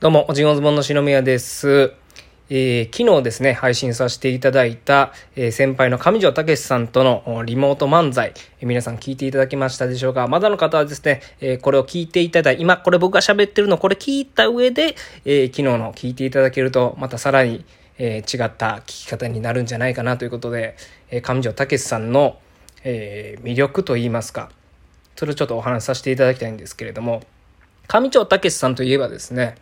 どうも、おじんおずぼんの篠宮です。えー、昨日ですね、配信させていただいた、えー、先輩の上条武さんとのリモート漫才、えー、皆さん聞いていただけましたでしょうか？まだの方はですね、えこれを聞いていただいて、今これ僕が喋ってるのこれ聞いた上で、え昨日の聞いていただけると、またさらに、え違った聞き方になるんじゃないかなということで、え上条武さんの、え魅力といいますか、それをちょっとお話しさせていただきたいんですけれども、上条武さんといえばですね、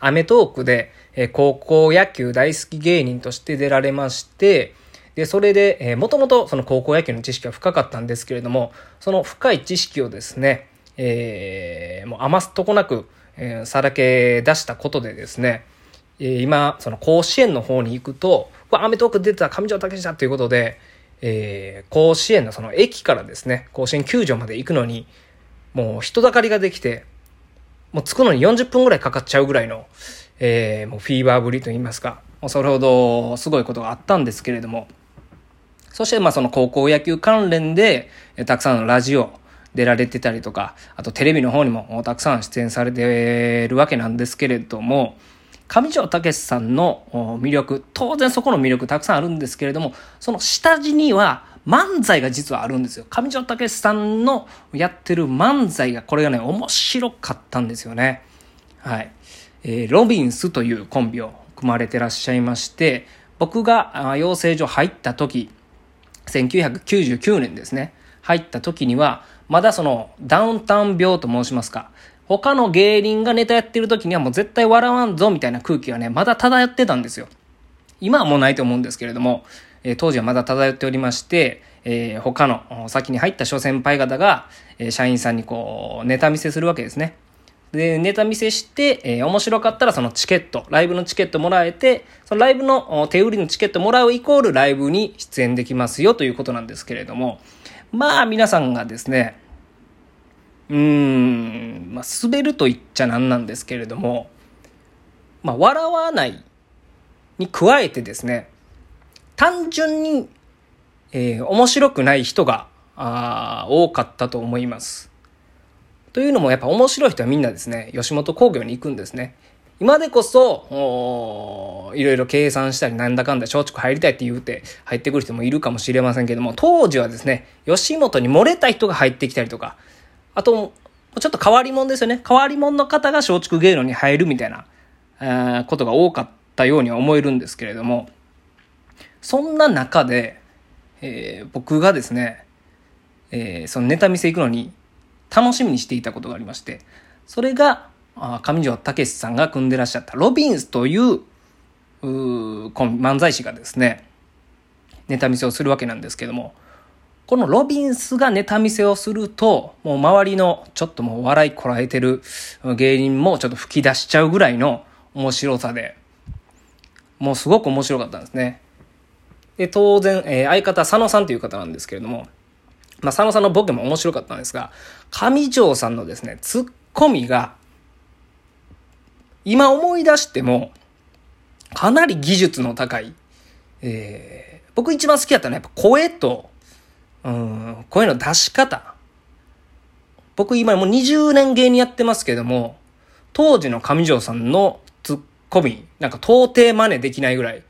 アメトークで、え高校野球大好き芸人として出られまして、で、それで、えー、もともとその高校野球の知識は深かったんですけれども、その深い知識をですね、えー、もう余すとこなく、えー、さらけ出したことでですね、えー、今、その甲子園の方に行くと、アメトーク出てた上条武史だということで、えー、甲子園のその駅からですね、甲子園球場まで行くのに、もう人だかりができて、もう着くのに40分ぐらいかかっちゃうぐらいの、えー、もうフィーバーぶりと言いますか、それほどすごいことがあったんですけれども、そしてまあその高校野球関連で、えたくさんのラジオ出られてたりとか、あとテレビの方にもたくさん出演されてるわけなんですけれども、上条武さんの魅力、当然そこの魅力たくさんあるんですけれども、その下地には漫才が実はあるんですよ。上条武さんのやってる漫才が、これがね、面白かったんですよね。はい。えー、ロビンスというコンビを組まれてらっしゃいまして、僕が養成所入った時、1999年ですね、入った時には、まだそのダウンタウン病と申しますか、他の芸人がネタやってる時にはもう絶対笑わんぞみたいな空気がね、まだ漂ってたんですよ。今はもうないと思うんですけれども、え当時はまだ漂っておりまして、えー、他の先に入った諸先輩方が、え社員さんにこう、ネタ見せするわけですね。で、ネタ見せして、えー、面白かったらそのチケット、ライブのチケットもらえて、そのライブの手売りのチケットもらうイコールライブに出演できますよということなんですけれども、まあ皆さんがですね、うーん、まあ滑ると言っちゃなんなんですけれども、まあ笑わないに加えてですね、単純に、えー、面白くない人があ多かったと思います。というのもやっぱ面白い人はみんなですね、吉本興業に行くんですね。今でこそ、いろいろ計算したりなんだかんだ松竹入りたいって言うて入ってくる人もいるかもしれませんけども、当時はですね、吉本に漏れた人が入ってきたりとか、あと、ちょっと変わり者ですよね。変わり者の方が松竹芸能に入るみたいな、ことが多かったようには思えるんですけれども、そんな中で、えー、僕がですね、えー、そのネタ見せ行くのに楽しみにしていたことがありまして、それが、上条武さんが組んでらっしゃったロビンスという、う漫才師がですね、ネタ見せをするわけなんですけども、このロビンスがネタ見せをすると、もう周りのちょっともう笑いこらえてる芸人もちょっと吹き出しちゃうぐらいの面白さで、もうすごく面白かったんですね。で、当然、えー、相方、佐野さんという方なんですけれども、まあ、佐野さんのボケも面白かったんですが、上条さんのですね、ツッコミが、今思い出しても、かなり技術の高い、えー、僕一番好きだったのはやっぱ声と、うん、声の出し方。僕今もう20年芸人やってますけども、当時の上条さんのツッコミ、なんか到底真似できないぐらい、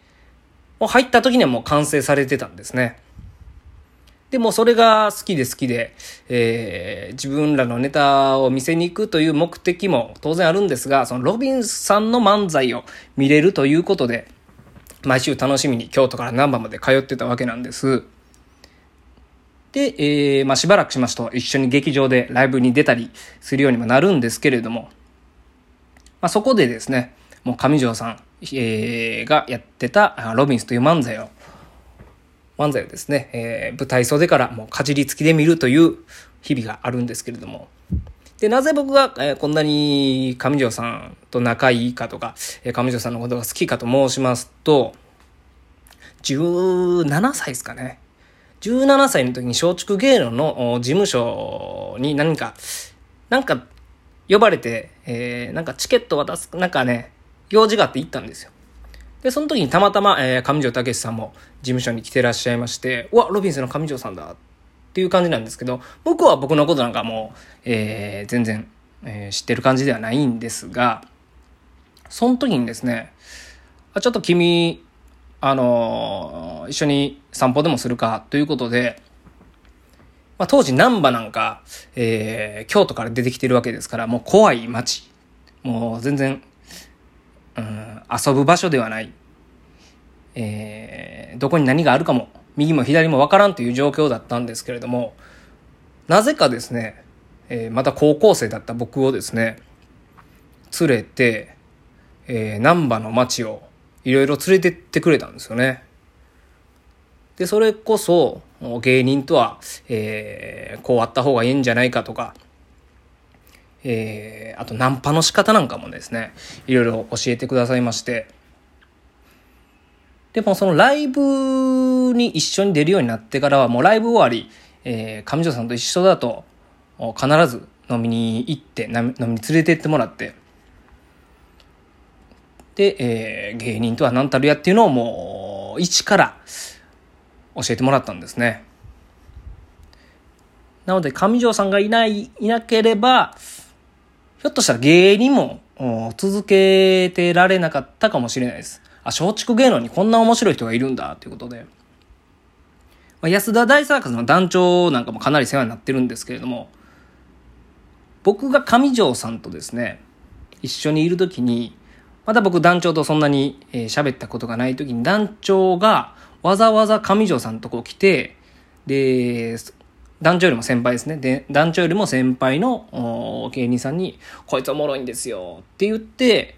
もう入った時にはもう完成されてたんですね。でもそれが好きで好きで、えー、自分らのネタを見せに行くという目的も当然あるんですが、そのロビンさんの漫才を見れるということで、毎週楽しみに京都から難波まで通ってたわけなんです。で、えー、まあしばらくしますと一緒に劇場でライブに出たりするようにもなるんですけれども、まあそこでですね、もう上条さん、えー、がやってたロビンスという漫才を、漫才をですね、えー、舞台袖からもうかじりつきで見るという日々があるんですけれども、で、なぜ僕が、えー、こんなに上条さんと仲いいかとか、え、上条さんのことが好きかと申しますと、17歳ですかね。17歳の時に松竹芸能の事務所に何か、なんか呼ばれて、えー、なんかチケット渡す、なんかね、用事があって行ったんですよ。で、その時にたまたま、えー、上条武さんも事務所に来てらっしゃいまして、うわ、ロビンスの上条さんだっていう感じなんですけど、僕は僕のことなんかもう、えー、全然、えー、知ってる感じではないんですが、その時にですね、あちょっと君、あのー、一緒に散歩でもするかということで、まあ、当時難波なんか、えー、京都から出てきてるわけですから、もう怖い街。もう全然、うん、遊ぶ場所ではない。えー、どこに何があるかも、右も左もわからんという状況だったんですけれども、なぜかですね、えー、また高校生だった僕をですね、連れて、えー、難波の街をいろいろ連れてってくれたんですよね。で、それこそ、芸人とは、えー、こうあった方がいいんじゃないかとか、えー、あとナンパの仕方なんかもですね、いろいろ教えてくださいまして、でもそのライブに一緒に出るようになってからはもうライブ終わり、えー、上条さんと一緒だと必ず飲みに行って飲みに連れてってもらってで、えー、芸人とは何たるやっていうのをもう一から教えてもらったんですね。なので上条さんがいないいなければひょっとしたら芸人も続けてられなかったかもしれないです。あ、松竹芸能にこんな面白い人がいるんだということで。まあ、安田大サーカスの団長なんかもかなり世話になってるんですけれども、僕が上条さんとですね、一緒にいるときに、まだ僕団長とそんなに喋、えー、ったことがないときに団長がわざわざ上条さんとこ来て、で、団長よりも先輩ですね。で、団長よりも先輩の芸人さんに、こいつおもろいんですよって言って、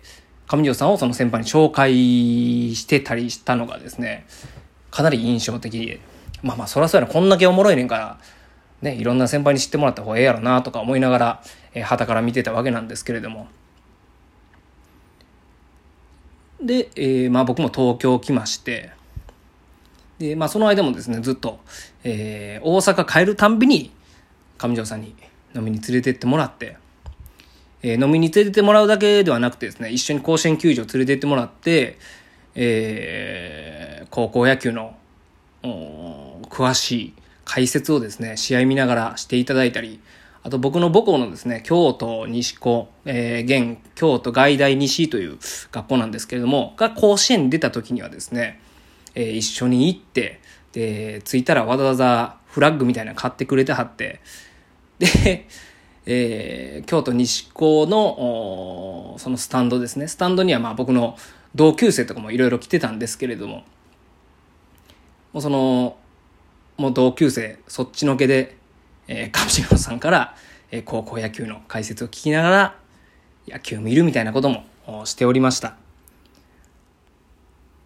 上条さんをその先輩に紹介してたりしたのがですね、かなり印象的、まあまあそらそうやな、こんだけおもろいねんから、ね、いろんな先輩に知ってもらった方がええやろなとか思いながら、えー、旗から見てたわけなんですけれども。で、えー、まあ僕も東京来まして、で、まあその間もですね、ずっと、えー、大阪帰るたんびに、上条さんに飲みに連れてってもらって、えー、飲みに連れてってもらうだけではなくてですね、一緒に甲子園球場連れてってもらって、えー、高校野球の、詳しい解説をですね、試合見ながらしていただいたり、あと僕の母校のですね、京都西高、えー、現京都外大西という学校なんですけれども、が甲子園に出た時にはですね、えー、一緒に行って、で、着いたらわざわざフラッグみたいなの買ってくれてはって、で、えー、京都西高の、そのスタンドですね。スタンドにはまあ僕の同級生とかもいろいろ来てたんですけれども、もうその、もう同級生、そっちのけで、えー、上白さんから、えー、高校野球の解説を聞きながら、野球見るみたいなこともしておりました。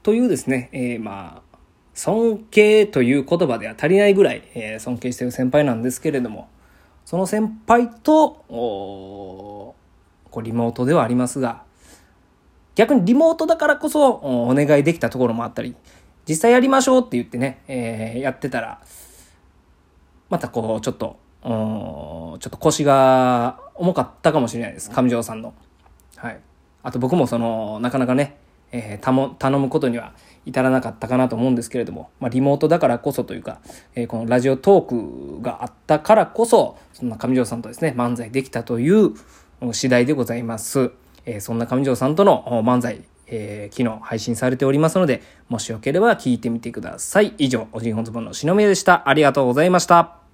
というですね、えー、まあ、尊敬という言葉では足りないぐらい、えー、尊敬している先輩なんですけれども、その先輩と、こうリモートではありますが、逆にリモートだからこそお願いできたところもあったり、実際やりましょうって言ってね、えー、やってたら、またこう、ちょっと、ちょっと腰が重かったかもしれないです。上条さんの。はい。あと僕もその、なかなかね、えー、たも、頼むことには至らなかったかなと思うんですけれども、まあ、リモートだからこそというか、えー、このラジオトークがあったからこそ、そんな上条さんとですね、漫才できたという次第でございます。えー、そんな上条さんとの漫才、えー、昨日配信されておりますので、もしよければ聞いてみてください。以上、おじいほんずぼんのしのみでした。ありがとうございました。